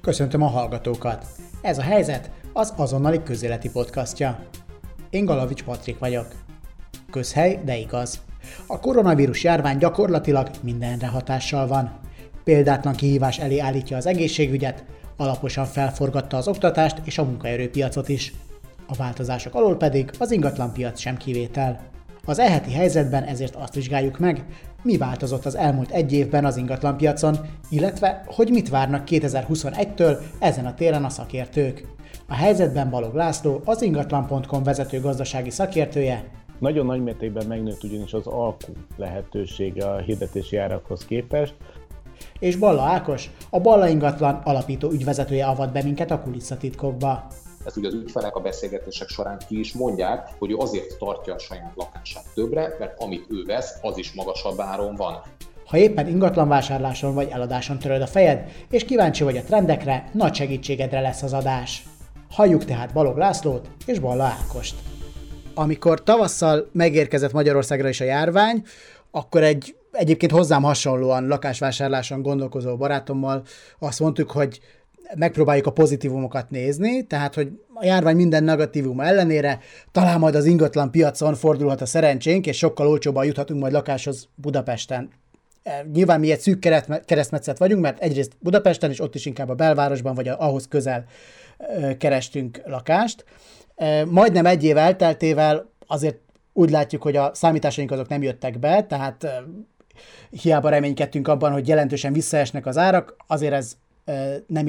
Köszöntöm a hallgatókat! Ez a helyzet az azonnali közéleti podcastja. Én Galavics Patrik vagyok. Közhely, de igaz. A koronavírus járvány gyakorlatilag mindenre hatással van. Példátlan kihívás elé állítja az egészségügyet, alaposan felforgatta az oktatást és a munkaerőpiacot is. A változások alól pedig az ingatlanpiac sem kivétel. Az eheti helyzetben ezért azt vizsgáljuk meg, mi változott az elmúlt egy évben az ingatlanpiacon, illetve hogy mit várnak 2021-től ezen a téren a szakértők. A helyzetben Balog László, az ingatlan.com vezető gazdasági szakértője. Nagyon nagy mértékben megnőtt ugyanis az alkú lehetősége a hirdetési árakhoz képest, és Balla Ákos, a Balla ingatlan alapító ügyvezetője avat be minket a kulisszatitkokba. Ezt ugye az ügyfelek a beszélgetések során ki is mondják, hogy ő azért tartja a saját lakását többre, mert amit ő vesz, az is magasabb áron van. Ha éppen ingatlanvásárláson vagy eladáson töröd a fejed, és kíváncsi vagy a trendekre, nagy segítségedre lesz az adás. Halljuk tehát Balog Lászlót és Balla Ákost. Amikor tavasszal megérkezett Magyarországra is a járvány, akkor egy egyébként hozzám hasonlóan lakásvásárláson gondolkozó barátommal azt mondtuk, hogy megpróbáljuk a pozitívumokat nézni, tehát hogy a járvány minden negatívum ellenére talán majd az ingatlan piacon fordulhat a szerencsénk, és sokkal olcsóbban juthatunk majd lakáshoz Budapesten. E, nyilván mi egy szűk keresztmetszet vagyunk, mert egyrészt Budapesten, és ott is inkább a belvárosban, vagy ahhoz közel e, kerestünk lakást. E, majdnem egy év elteltével azért úgy látjuk, hogy a számításaink azok nem jöttek be, tehát hiába reménykedtünk abban, hogy jelentősen visszaesnek az árak, azért ez nem